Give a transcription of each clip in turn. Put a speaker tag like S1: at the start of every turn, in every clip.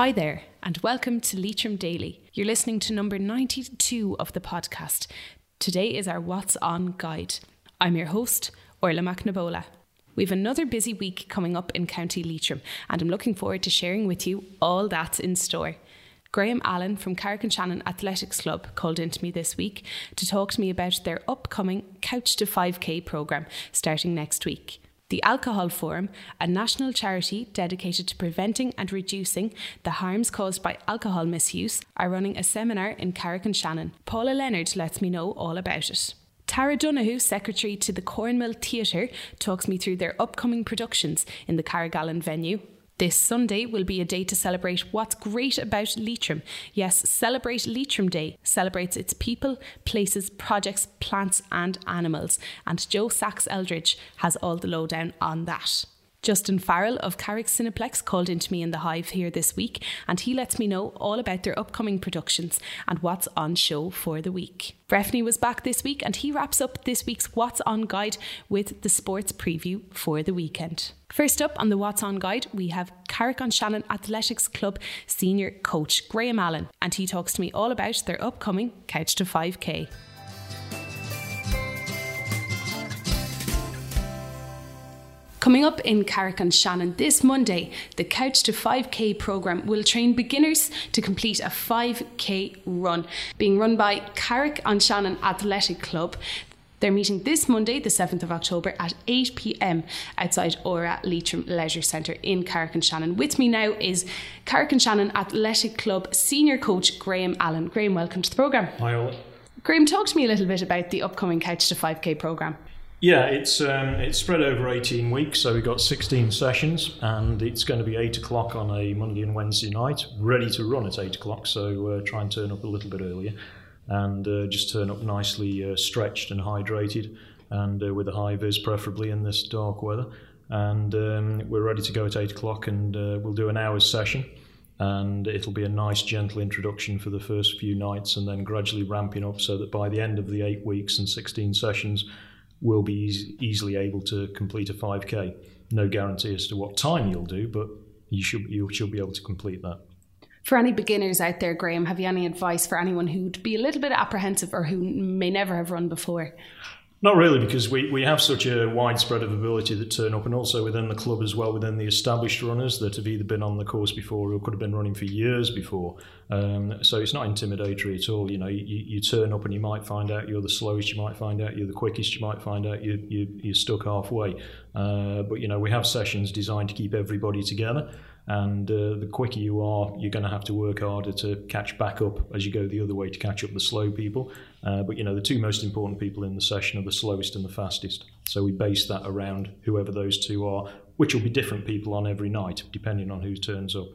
S1: Hi there, and welcome to Leitrim Daily. You're listening to number 92 of the podcast. Today is our What's On guide. I'm your host, Orla McNabola. We've another busy week coming up in County Leitrim, and I'm looking forward to sharing with you all that's in store. Graham Allen from Carrick-on-Shannon Athletics Club called into me this week to talk to me about their upcoming Couch to 5K programme starting next week. The Alcohol Forum, a national charity dedicated to preventing and reducing the harms caused by alcohol misuse, are running a seminar in Carrick-on-Shannon. Paula Leonard lets me know all about it. Tara Donoghue, secretary to the Cornmill Theatre, talks me through their upcoming productions in the Carrigallen venue. This Sunday will be a day to celebrate what's great about Leitrim. Yes, Celebrate Leitrim Day celebrates its people, places, projects, plants, and animals. And Joe Sachs Eldridge has all the lowdown on that. Justin Farrell of Carrick Cineplex called into me in the Hive here this week, and he lets me know all about their upcoming productions and what's on show for the week. Breffney was back this week, and he wraps up this week's What's On guide with the sports preview for the weekend. First up on the What's On guide, we have Carrick-on-Shannon Athletics Club senior coach Graham Allen, and he talks to me all about their upcoming Couch to 5K. Coming up in Carrick-on-Shannon this Monday, the Couch to 5K programme will train beginners to complete a 5K run, being run by Carrick-on-Shannon Athletic Club. They're meeting this Monday, the 7th of October at 8 pm outside Aura Leitrim Leisure Centre in Carrick-on-Shannon. With me now is Carrick and Shannon Athletic Club senior coach Graham Allen. Graham, welcome to the programme.
S2: Hi, all.
S1: Graham, talk to me a little bit about the upcoming Couch to 5K programme.
S2: Yeah, it's um, it's spread over 18 weeks, so we've got 16 sessions, and it's going to be 8 o'clock on a Monday and Wednesday night, ready to run at 8 o'clock, so uh, try and turn up a little bit earlier, and uh, just turn up nicely uh, stretched and hydrated, and uh, with a high vis preferably in this dark weather. And um, we're ready to go at 8 o'clock, and uh, we'll do an hour's session, and it'll be a nice, gentle introduction for the first few nights, and then gradually ramping up so that by the end of the 8 weeks and 16 sessions, will be easy, easily able to complete a 5k. No guarantee as to what time you'll do, but you should you should be able to complete that.
S1: For any beginners out there, Graham, have you any advice for anyone who'd be a little bit apprehensive or who may never have run before?
S2: Not really, because we, we have such a widespread of ability that turn up, and also within the club as well, within the established runners that have either been on the course before or could have been running for years before. Um, so it's not intimidatory at all. You know, you, you turn up and you might find out you're the slowest, you might find out you're the quickest, you might find out you, you, you're stuck halfway. Uh, but, you know, we have sessions designed to keep everybody together. And uh, the quicker you are, you're going to have to work harder to catch back up as you go the other way to catch up the slow people. Uh, but you know, the two most important people in the session are the slowest and the fastest. So we base that around whoever those two are, which will be different people on every night, depending on who turns up.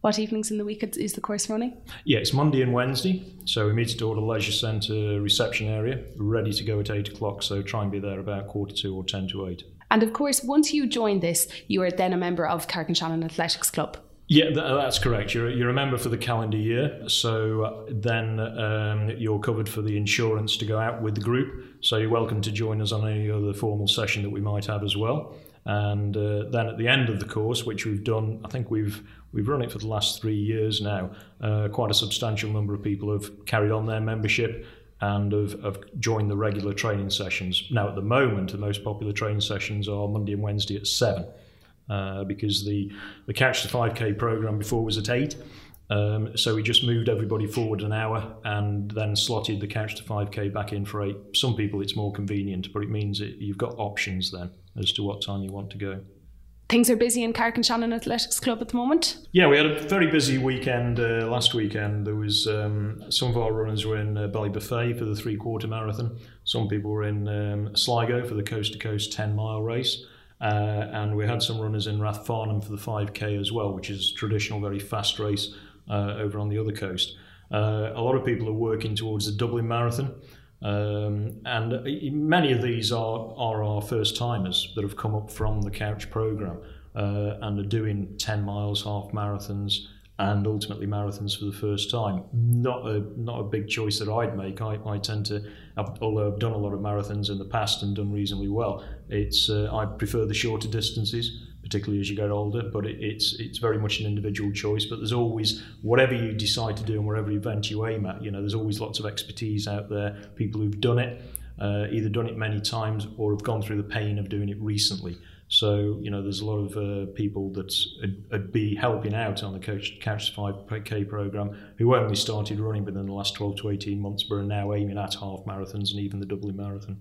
S1: What evenings in the week is the course running?
S2: Yeah, it's Monday and Wednesday. So we meet at Aura Leisure Centre reception area, ready to go at 8 o'clock. So try and be there about quarter to or 10 to 8.
S1: And of course, once you join this, you are then a member of Carrick-on-Shannon Athletics Club.
S2: Yeah, that's correct. You're, you're a member for the calendar year, so uh, then um, you're covered for the insurance to go out with the group. So you're welcome to join us on any other formal session that we might have as well. And uh, then at the end of the course, which we've done, I think we've we've run it for the last three years now. Uh, quite a substantial number of people have carried on their membership and have, have joined the regular training sessions. Now, at the moment, the most popular training sessions are Monday and Wednesday at seven. Uh, because the, the Couch to 5K program before was at 8. Um, so we just moved everybody forward an hour and then slotted the Couch to 5K back in for 8. Some people it's more convenient, but it means it, you've got options then as to what time you want to go.
S1: Things are busy in Carrick-on-Shannon Athletics Club at the moment.
S2: Yeah, we had a very busy weekend uh, last weekend. There was um, some of our runners were in uh, Ballybofey for the three quarter marathon. Some people were in um, Sligo for the coast to coast 10 mile race. Uh, and we had some runners in Rathfarnham for the 5k as well, which is a traditional, very fast race uh, over on the other coast. Uh, a lot of people are working towards the Dublin Marathon, um, and many of these are, are our first timers that have come up from the Couch program uh, and are doing 10 miles, half marathons, and ultimately marathons for the first time. Not a not a big choice that I'd make. I, I tend to, although I've done a lot of marathons in the past and done reasonably well, it's uh, I prefer the shorter distances, particularly as you get older. But it, it's it's very much an individual choice. But there's always whatever you decide to do and whatever event you aim at. You know, there's always lots of expertise out there, people who've done it, uh, either done it many times or have gone through the pain of doing it recently. So you know, there's a lot of uh, people that would be helping out on the Coach Couch 5K program who only started running within the last 12 to 18 months, but are now aiming at half marathons and even the Dublin Marathon.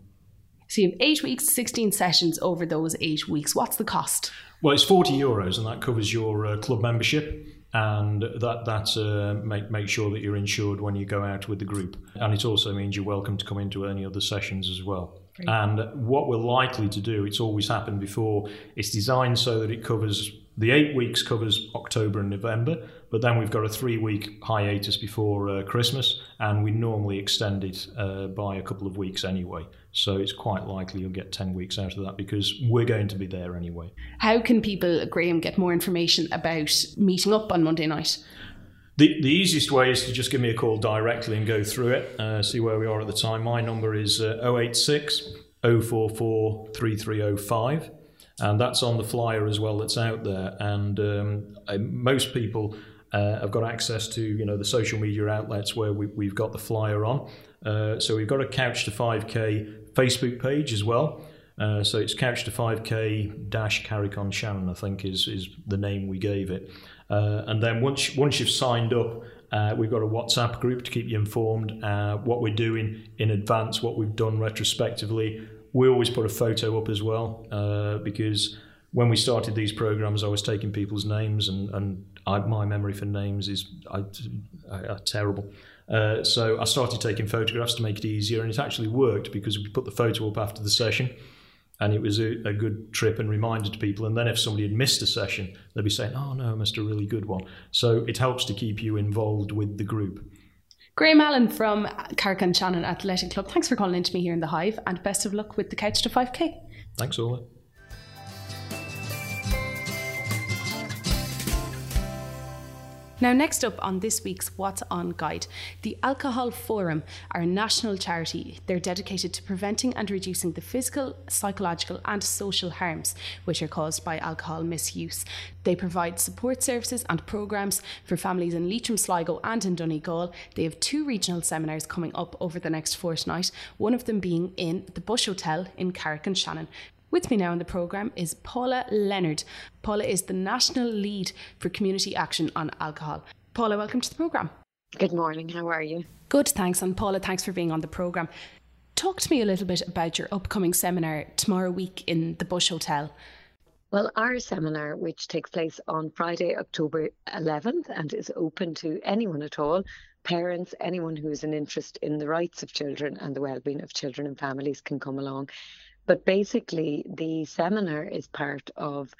S1: So you have eight weeks, 16 sessions over those eight weeks. What's the cost?
S2: Well, it's 40 euros, and that covers your uh, club membership. And that that's uh, make make sure that you're insured when you go out with the group, and it also means you're welcome to come into any other sessions as well. And what we're likely to do, it's always happened before, it's designed so that it covers the eight weeks covers October and November, but then we've got a three week hiatus before uh, Christmas, and we normally extend it uh, by a couple of weeks anyway. So it's quite likely you'll get 10 weeks out of that because we're going to be there anyway.
S1: How can people, Graham, get more information about meeting up on Monday night?
S2: The, the easiest way is to just give me a call directly and go through it, uh, see where we are at the time. My number is uh, 086 044 3305, and that's on the flyer as well that's out there. And um, most people uh, have got access to you know the social media outlets where we, we've got the flyer on. Uh, so we've got a Couch to 5K Facebook page as well. Uh, so it's Couch to 5K dash Carrick on Shannon, I think is is the name we gave it. Uh, and then once once you've signed up, uh, we've got a WhatsApp group to keep you informed uh, what we're doing in advance, what we've done retrospectively. We always put a photo up as well uh, because when we started these programs, I was taking people's names, and, and I, my memory for names is I, I, terrible. Uh, so I started taking photographs to make it easier, and it actually worked because we put the photo up after the session and it was a, a, good trip and reminder to people. And then if somebody had missed a session, they'd be saying, "Oh no, I missed a really good one." So it helps to keep you involved with the group.
S1: Graham Allen from Carrick on Shannon Athletic Club. Thanks for calling in to me here in the Hive, and best of luck with the Couch to 5K.
S2: Thanks, Ola.
S1: Now, next up on this week's What's On guide, the Alcohol Forum are a national charity. They're dedicated to preventing and reducing the physical, psychological, and social harms which are caused by alcohol misuse. They provide support services and programmes for families in Leitrim, Sligo, and in Donegal. They have two regional seminars coming up over the next fortnight, one of them being in the Bush Hotel in Carrick-on-Shannon. With me now on the programme is Paula Leonard. Paula is the National Lead for Community Action on Alcohol. Paula, welcome to the programme.
S3: Good morning, how are you?
S1: Good, thanks. And Paula, thanks for being on the programme. Talk to me a little bit about your upcoming seminar tomorrow week in the Bush Hotel.
S3: Well, our seminar, which takes place on Friday, October 11th, and is open to anyone at all parents, anyone who has an interest in the rights of children and the well-being of children and families can come along. But basically, the seminar is part of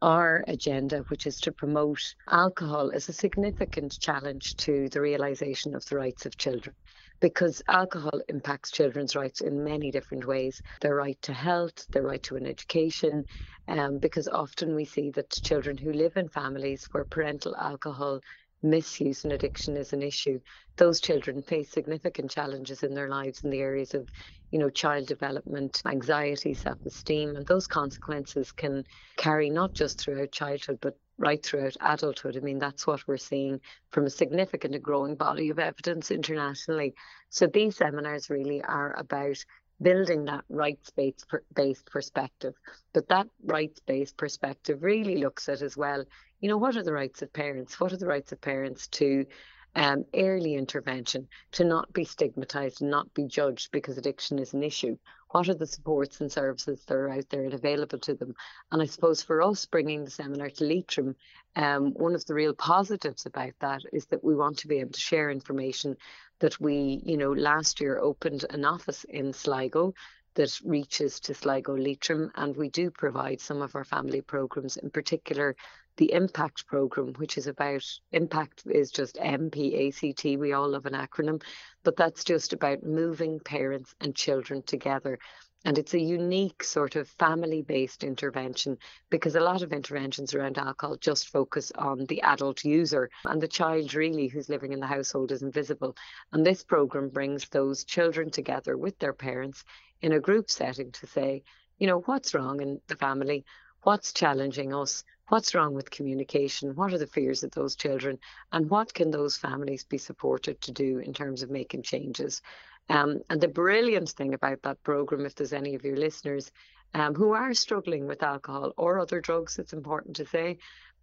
S3: our agenda, which is to promote alcohol as a significant challenge to the realization of the rights of children. Because alcohol impacts children's rights in many different ways their right to health, their right to an education. Um, because often we see that children who live in families where parental alcohol misuse and addiction is an issue, those children face significant challenges in their lives in the areas of, you know, child development, anxiety, self-esteem, and those consequences can carry not just throughout childhood, but right throughout adulthood. I mean, that's what we're seeing from a significant and growing body of evidence internationally. So these seminars really are about building that rights-based based perspective. But that rights-based perspective really looks at as well, you know, what are the rights of parents? What are the rights of parents to um, early intervention, to not be stigmatized and not be judged because addiction is an issue? What are the supports and services that are out there and available to them? And I suppose for us bringing the seminar to Leitrim, um, one of the real positives about that is that we want to be able to share information that we, you know, last year opened an office in Sligo that reaches to Sligo Leitrim, and we do provide some of our family programs, in particular the Impact program, which is about Impact is just MPACT. We all love an acronym, but that's just about moving parents and children together. And it's a unique sort of family based intervention because a lot of interventions around alcohol just focus on the adult user and the child really who's living in the household is invisible. And this program brings those children together with their parents in a group setting to say, you know, what's wrong in the family? what's challenging us, what's wrong with communication, what are the fears of those children, and what can those families be supported to do in terms of making changes. Um, and the brilliant thing about that program, if there's any of your listeners um, who are struggling with alcohol or other drugs, it's important to say,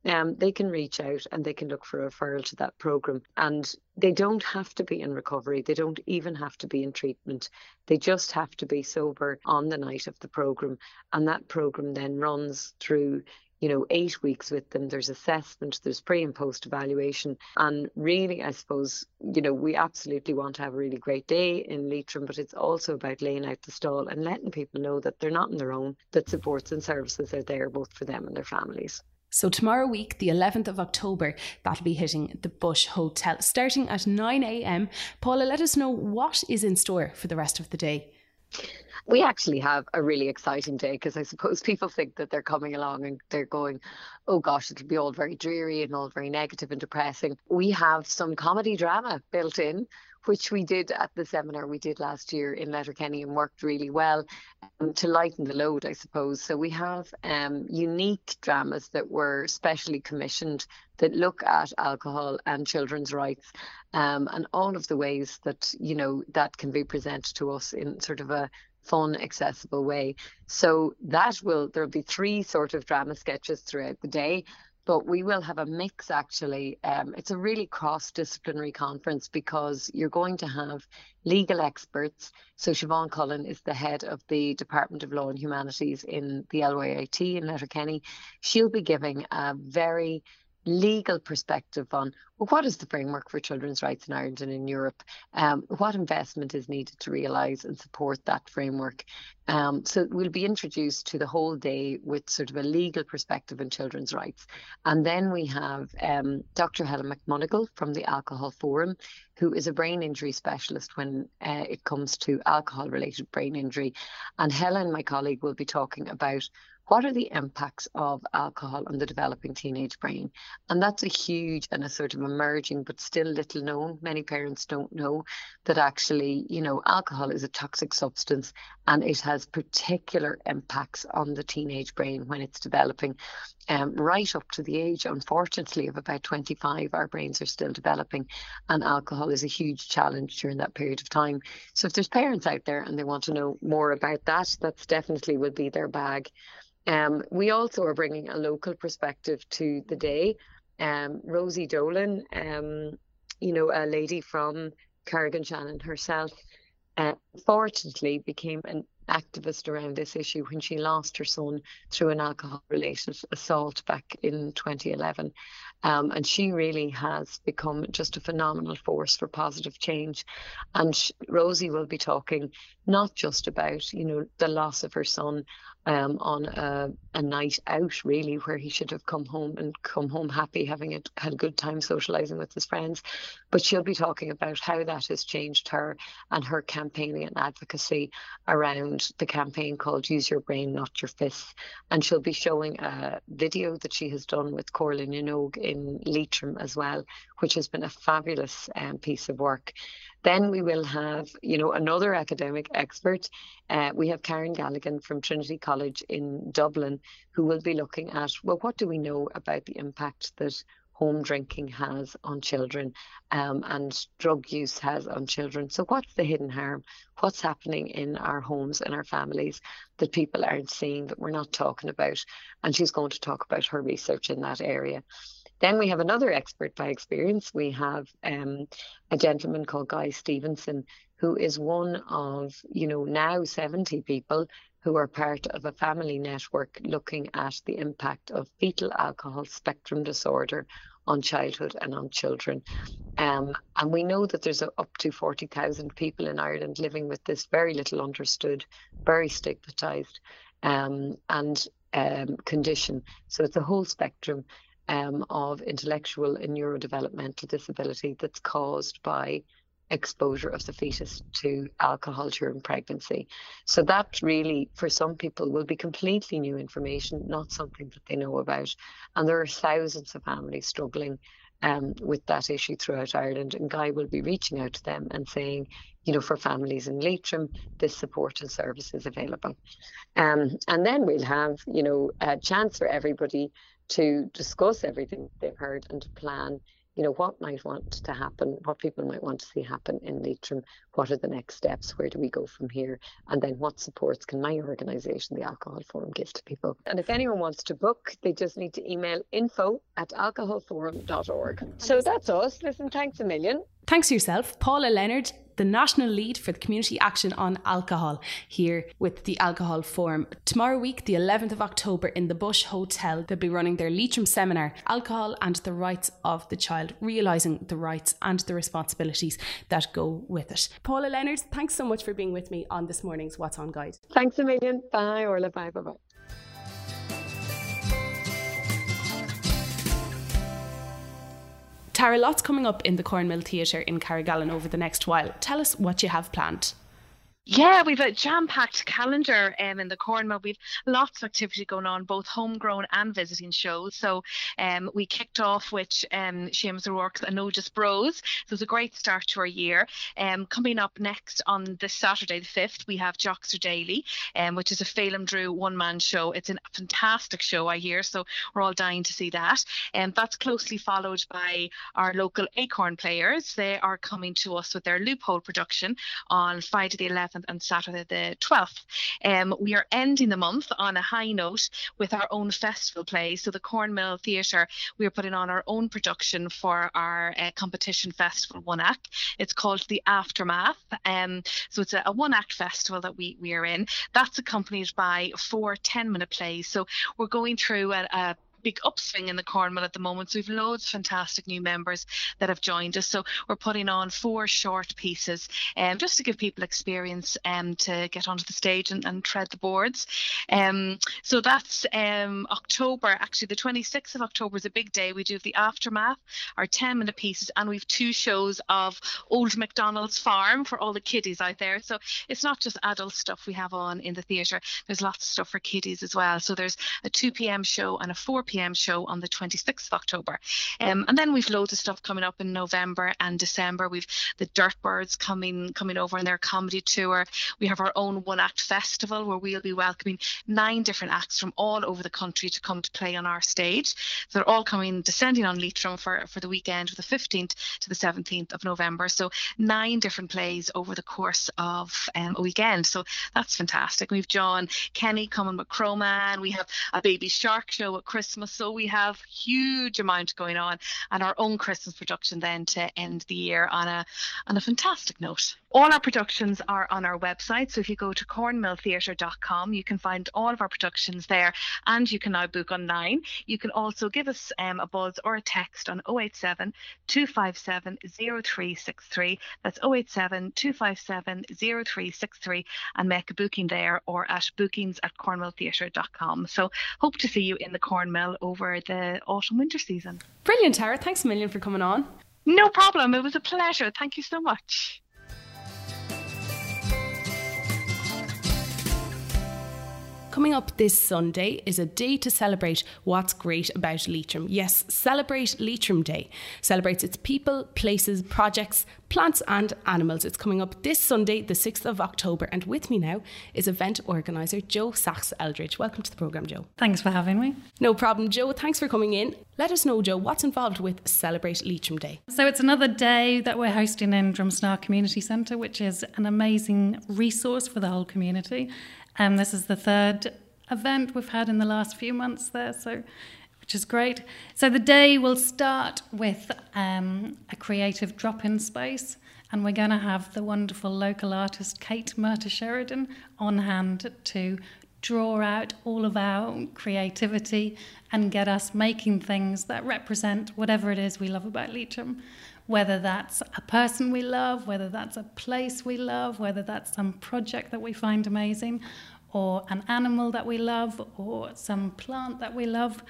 S3: um, they can reach out and they can look for a referral to that program. And they don't have to be in recovery. They don't even have to be in treatment. They just have to be sober on the night of the program. And that program then runs through you know, eight weeks with them. There's assessment, there's pre and post evaluation. And really, I suppose, you know, we absolutely want to have a really great day in Leitrim, but it's also about laying out the stall and letting people know that they're not on their own, that supports and services are there both for them and their families.
S1: So, tomorrow week, the 11th of October, that'll be hitting the Bush Hotel starting at 9 a.m. Paula, let us know what is in store for the rest of the day
S3: we actually have a really exciting day because I suppose people think that they're coming along and they're going, oh gosh, it'll be all very dreary and all very negative and depressing. We have some comedy drama built in, which we did at the seminar we did last year in Letterkenny and worked really well um, to lighten the load, I suppose. So we have um, unique dramas that were specially commissioned that look at alcohol and children's rights um, and all of the ways that, you know, that can be presented to us in sort of a fun, accessible way. So that will there'll be three sort of drama sketches throughout the day. But we will have a mix actually. Um, it's a really cross disciplinary conference because you're going to have legal experts. So Siobhan Cullen is the head of the Department of Law and Humanities in the LYIT in Letterkenny. She'll be giving a very legal perspective on well, what is the framework for children's rights in Ireland and in Europe? Um, what investment is needed to realise and support that framework? Um, so we'll be introduced to the whole day with sort of a legal perspective on children's rights. And then we have um, Dr. Helen McMonagle from the Alcohol Forum, who is a brain injury specialist when uh, it comes to alcohol related brain injury. And Helen, my colleague, will be talking about what are the impacts of alcohol on the developing teenage brain? And that's a huge and a sort of emerging, but still little known. Many parents don't know that actually, you know, alcohol is a toxic substance and it has particular impacts on the teenage brain when it's developing. Um, right up to the age, unfortunately, of about 25, our brains are still developing, and alcohol is a huge challenge during that period of time. So, if there's parents out there and they want to know more about that, that's definitely will be their bag. Um, we also are bringing a local perspective to the day. Um, Rosie Dolan, um, you know, a lady from Carrick-on-Shannon herself, uh, fortunately became an activist around this issue when she lost her son through an alcohol related assault back in 2011. Um, and she really has become just a phenomenal force for positive change. And she, Rosie will be talking not just about, you know, the loss of her son um, on a, a, night out, really, where he should have come home and come home happy, having a, had a good time socializing with his friends. But she'll be talking about how that has changed her and her campaigning and advocacy around the campaign called Use Your Brain, Not Your Fists. And she'll be showing a video that she has done with Corlin Minogue in Leitrim as well, which has been a fabulous um, piece of work. Then we will have, you know, another academic expert. Uh, we have Karen Galligan from Trinity College in Dublin, who will be looking at, well, what do we know about the impact that home drinking has on children um, and drug use has on children. So, what's the hidden harm? What's happening in our homes and our families that people aren't seeing, that we're not talking about? And she's going to talk about her research in that area. Then we have another expert by experience. We have um, a gentleman called Guy Stevenson, who is one of, you know, now 70 people who are part of a family network looking at the impact of fetal alcohol spectrum disorder on childhood and on children. Um, and we know that there's up to 40,000 people in Ireland living with this very little understood, very stigmatized um, and um, condition. So it's a whole spectrum um, of intellectual and neurodevelopmental disability that's caused by exposure of the fetus to alcohol during pregnancy. So that really, for some people, will be completely new information, not something that they know about. And there are thousands of families struggling um, with that issue throughout Ireland. And Guy will be reaching out to them and saying, you know, for families in Leitrim, this support and service is available. Um, and then we'll have, you know, a chance for everybody to discuss everything they've heard and to plan you know, what might want to happen, what people might want to see happen in Leitrim, what are the next steps, where do we go from here, and then what supports can my organisation, the Alcohol Forum, give to people. And if anyone wants to book, they just need to email info at alcoholforum.org. So that's us. Listen, thanks a million.
S1: Thanks yourself, Paula Leonard, the national lead for the community action on alcohol here with the Alcohol Forum. Tomorrow week, the 11th of October, in the Bush Hotel, they'll be running their Leitrim seminar, Alcohol and the Rights of the Child, realising the rights and the responsibilities that go with it. Paula Leonard, thanks so much for being with me on this morning's What's On Guide.
S3: Thanks a million. Bye, Orla. Bye, bye, bye.
S1: Tara, lots coming up in the Cornmill Theatre in Carrigallen over the next while. Tell us what you have planned.
S4: Yeah, we've a jam-packed calendar um, in the Cornmill. We've lots of activity going on, both homegrown and visiting shows. So um, we kicked off with um, Seamus O'Rourke's Just Bros. So it was a great start to our year. Um, coming up next on this Saturday, the 5th, we have Jockster Daily, um, which is a Phelim Drew one-man show. It's a fantastic show, I hear, so we're all dying to see that. And um, that's closely followed by our local Acorn players. They are coming to us with their Loophole production on Friday the 11th and Saturday the 12th. Um, we are ending the month on a high note with our own festival play. So the Cornmill Theatre, we are putting on our own production for our uh, competition festival one act. It's called the Aftermath. Um, so it's a, a one act festival that we, we are in. That's accompanied by four 10 minute plays. So we're going through a, a big upswing in the Cornmill at the moment. So we've loads of fantastic new members that have joined us. So we're putting on four short pieces um, just to give people experience um, to get onto the stage and, and tread the boards. Um, so that's um, October, actually the 26th of October is a big day. We do the aftermath, our 10 minute pieces, and we've two shows of Old McDonald's Farm for all the kiddies out there. So it's not just adult stuff we have on in the theatre. There's lots of stuff for kiddies as well. So there's a 2 p.m. show and a 4 p.m p.m. show on the 26th of October. Um, and then we've loads of stuff coming up in November and December. We've the Dirtbirds coming coming over on their comedy tour. We have our own one act festival where we'll be welcoming nine different acts from all over the country to come to play on our stage. So they're all coming descending on Leitrim for, for the weekend, from the 15th to the 17th of November. So nine different plays over the course of um, a weekend. So that's fantastic. We've John Kenny coming with Crowman. We have a baby shark show at Christmas. So we have huge amount going on and our own Christmas production then to end the year on a on a fantastic note. All our productions are on our website. So if you go to cornmilltheatre.com, you can find all of our productions there and you can now book online. You can also give us um, a buzz or a text on 087 257 0363. That's 087 257 0363 and make a booking there or at bookings at cornmilltheatre.com. So hope to see you in the Cornmill over the autumn winter season.
S1: Brilliant, Tara. Thanks a million for coming on.
S4: No problem. It was a pleasure. Thank you so much.
S1: Coming up this Sunday is a day to celebrate what's great about Leitrim. Yes, celebrate Leitrim Day. Celebrates its people, places, projects, plants, and animals. It's coming up this Sunday, the 6th of October. And with me now is event organiser Joe Sachs Eldridge. Welcome to the programme, Joe.
S5: Thanks for having me.
S1: No problem, Joe. Thanks for coming in. Let us know, Joe, what's involved with Celebrate Leitrim Day.
S5: So it's another day that we're hosting in Drumsna Community Centre, which is an amazing resource for the whole community. Um, this is the third event we've had in the last few months there, so which is great. So the day will start with um, a creative drop-in space, and we're going to have the wonderful local artist Kate Murta Sheridan on hand to draw out all of our creativity and get us making things that represent whatever it is we love about Leitrim. Whether that's a person we love, whether that's a place we love, whether that's some project that we find amazing, or an animal that we love, or some plant that we love.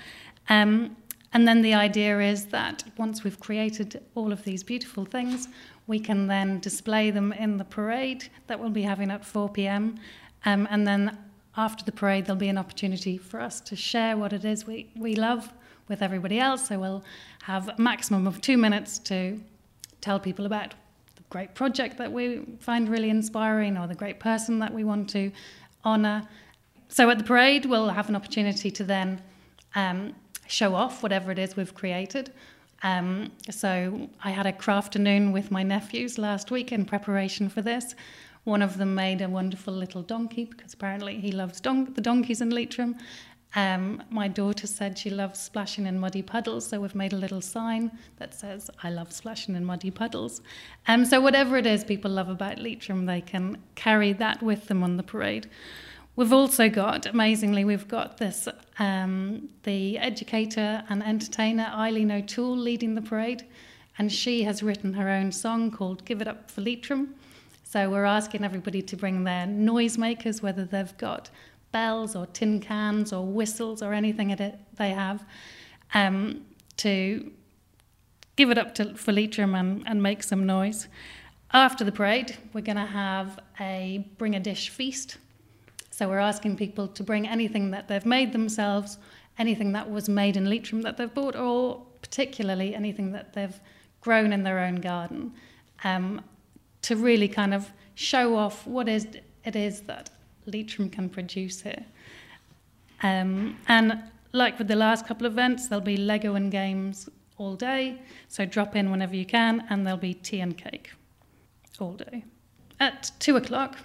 S5: Um, and then the idea is that once we've created all of these beautiful things, we can then display them in the parade that we'll be having at 4 p.m. Um, and then after the parade, there'll be an opportunity for us to share what it is we, we love with everybody else. So we'll have a maximum of two minutes to tell people about the great project that we find really inspiring or the great person that we want to honour. So at the parade, we'll have an opportunity to then um, show off whatever it is we've created. Um, so I had a craft afternoon with my nephews last week in preparation for this. One of them made a wonderful little donkey because apparently he loves don- the donkeys in Leitrim. Um, my daughter said she loves splashing in muddy puddles, so we've made a little sign that says, I love splashing in muddy puddles. Um, so, whatever it is people love about Leitrim, they can carry that with them on the parade. We've also got, amazingly, we've got this um, the educator and entertainer Eileen O'Toole leading the parade, and she has written her own song called Give It Up for Leitrim. So we're asking everybody to bring their noisemakers, whether they've got bells or tin cans or whistles or anything that they have, um, to give it up to, for Leitrim and, and make some noise. After the parade, we're going to have a bring a dish feast. So we're asking people to bring anything that they've made themselves, anything that was made in Leitrim that they've bought, or particularly anything that they've grown in their own garden. Um, to really kind of show off what is it is that Leitrim can produce here. Um, and like with the last couple of events, there'll be Lego and games all day, so drop in whenever you can, and there'll be tea and cake all day. At two o'clock,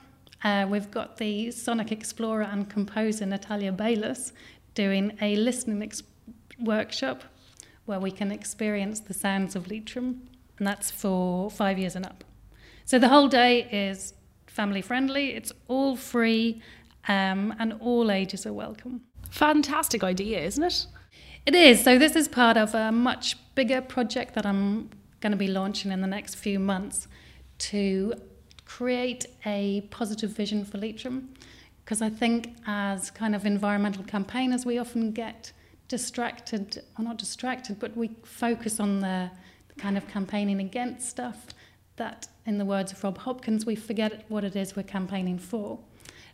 S5: uh, we've got the sonic explorer and composer Natalia Beylis doing a listening ex- workshop where we can experience the sounds of Leitrim, and that's for five years and up. So the whole day is family friendly, it's all free, um, and all ages are welcome.
S1: Fantastic idea, isn't it?
S5: It is. So this is part of a much bigger project that I'm going to be launching in the next few months to create a positive vision for Leitrim. Because I think as kind of environmental campaigners, we often get distracted, or not distracted, but we focus on the, the kind of campaigning against stuff that, in the words of Rob Hopkins, we forget what it is we're campaigning for.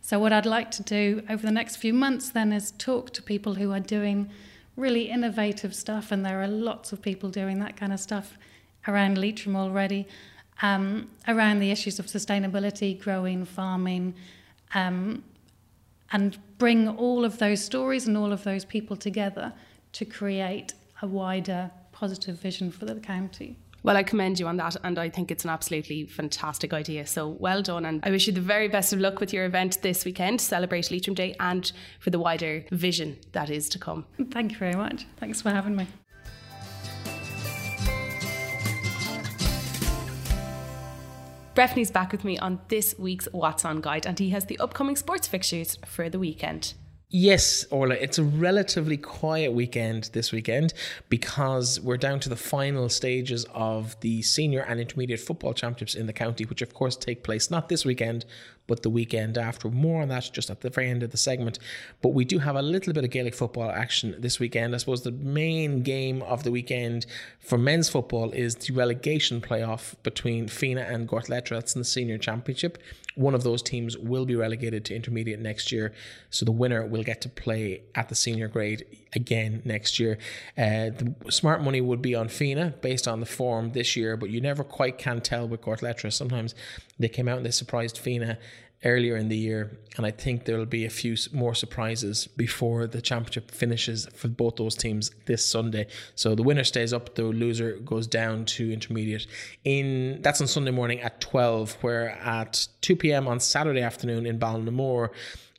S5: So, what I'd like to do over the next few months then is talk to people who are doing really innovative stuff, and there are lots of people doing that kind of stuff around Leitrim already, um, around the issues of sustainability, growing, farming, um, and bring all of those stories and all of those people together to create a wider positive vision for the county.
S1: Well, I commend you on that, and I think it's an absolutely fantastic idea. So well done, and I wish you the very best of luck with your event this weekend, celebrate Leitrim Day, and for the wider vision that is to come.
S5: Thank you very much. Thanks for having me.
S1: Breffney's back with me on this week's What's On Guide, and he has the upcoming sports fixtures for the weekend.
S6: Yes, Orla, it's a relatively quiet weekend this weekend because we're down to the final stages of the senior and intermediate football championships in the county, which of course take place not this weekend, but the weekend after. More on that just at the very end of the segment. But we do have a little bit of Gaelic football action this weekend. I suppose the main game of the weekend for men's football is the relegation playoff between Fenagh and Gortletteragh. That's in the senior championship. One of those teams will be relegated to intermediate next year. So the winner will get to play at the senior grade again next year. Uh, the smart money would be on Fenagh based on the form this year, but you never quite can tell with Gortletteragh. Sometimes they came out and they surprised Fenagh earlier in the year, and I think there will be a few more surprises before the championship finishes for both those teams this Sunday. So the winner stays up, the loser goes down to intermediate. In that's on Sunday morning at twelve, where at two p.m. on Saturday afternoon in Ballinamore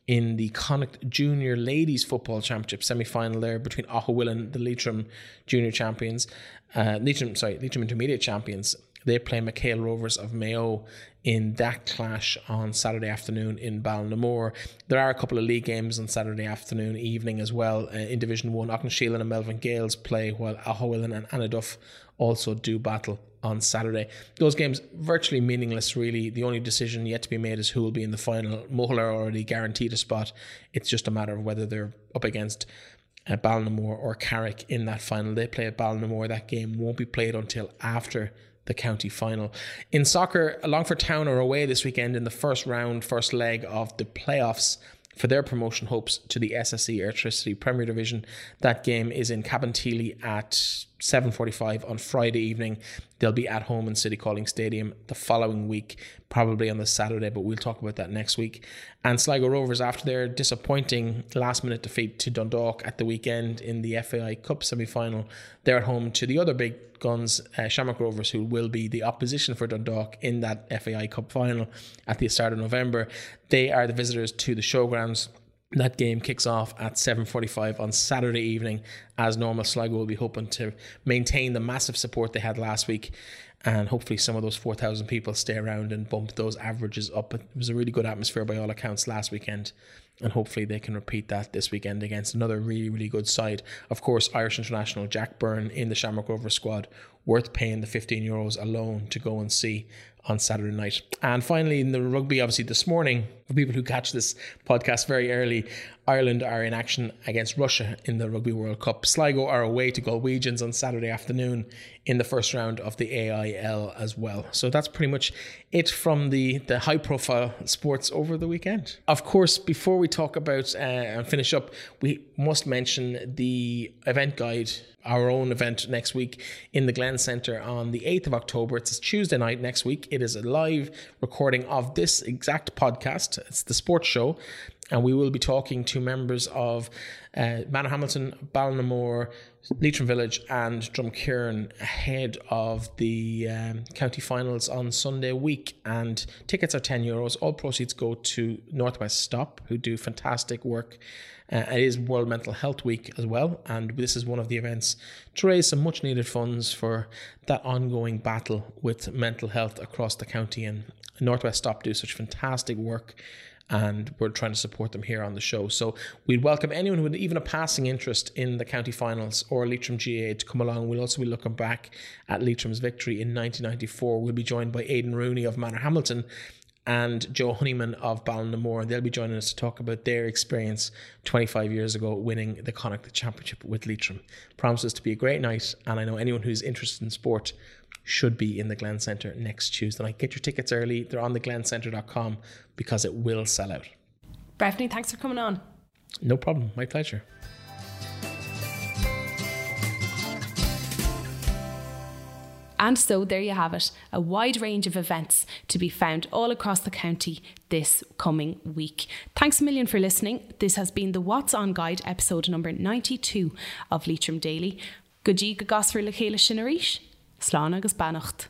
S6: in the Connacht Junior Ladies Football Championship semi-final there between Aughawillan, the Leitrim Junior Champions, uh, Leitrim sorry Leitrim Intermediate Champions. They play McHale Rovers of Mayo in that clash on Saturday afternoon in Ballinamore. There are a couple of league games on Saturday afternoon, evening as well. Uh, in Division 1, Auckland and Melvin Gaels play, while Aughawillan and Annaduff also do battle on Saturday. Those games virtually meaningless, really. The only decision yet to be made is who will be in the final. Mohill are already guaranteed a spot. It's just a matter of whether they're up against uh, Ballinamore or Carrick in that final. They play at Ballinamore. That game won't be played until after the county final. In soccer, Longford Town are away this weekend in the first round, first leg of the playoffs for their promotion hopes to the SSE Airtricity Premier Division. That game is in Cabinteely at 7.45 on Friday evening. They'll be at home in City Calling Stadium the following week, probably on the Saturday, but we'll talk about that next week. And Sligo Rovers, after their disappointing last minute defeat to Dundalk at the weekend in the FAI Cup semi final, they're at home to the other big guns, uh, Shamrock Rovers, who will be the opposition for Dundalk in that FAI Cup final at the start of November. They are the visitors to the showgrounds. That game kicks off at 7:45 on Saturday evening. As normal, Sligo will be hoping to maintain the massive support they had last week, and hopefully some of those 4,000 people stay around and bump those averages up. It was a really good atmosphere by all accounts last weekend, and hopefully they can repeat that this weekend against another really, really good side. Of course, Irish international Jack Byrne in the Shamrock Rovers squad, worth paying the 15 euros alone to go and see on Saturday night. And finally, in the rugby, obviously this morning, for people who catch this podcast very early, Ireland are in action against Russia in the Rugby World Cup. Sligo are away to Galwegians on Saturday afternoon in the first round of the AIL as well. So that's pretty much it from the, the high profile sports over the weekend. Of course, before we talk about uh, and finish up, we must mention the event guide our own event next week in the Glen Centre on the 8th of October. It's Tuesday night next week. It is a live recording of this exact podcast. It's the sports show. And we will be talking to members of uh, Manorhamilton, Ballinamore, Leitrim Village, and Drumkeerin ahead of the um, county finals on Sunday week. And tickets are 10 euros. All proceeds go to Northwest Stop, who do fantastic work uh, it is World Mental Health Week as well, and this is one of the events to raise some much needed funds for that ongoing battle with mental health across the county. And Northwest Stop do such fantastic work and we're trying to support them here on the show. So we'd welcome anyone with even a passing interest in the county finals or Leitrim GAA to come along. We'll also be looking back at Leitrim's victory in 1994. We'll be joined by Aidan Rooney of Manor Hamilton and Joe Honeyman of Ballinamore. They'll be joining us to talk about their experience 25 years ago winning the Connacht Championship with Leitrim. Promises to be a great night, and I know anyone who's interested in sport should be in the Glen Centre next Tuesday night. Get your tickets early. They're on theglencentre.com because it will sell out.
S1: Breffney, thanks for coming on.
S6: No problem. My pleasure.
S1: And so there you have it a wide range of events to be found all across the county this coming week. Thanks a million for listening. This has been the What's On Guide, episode number 92 of Leitrim Daily. Goodie go gasfur le chéile Slane, bis Weihnachten.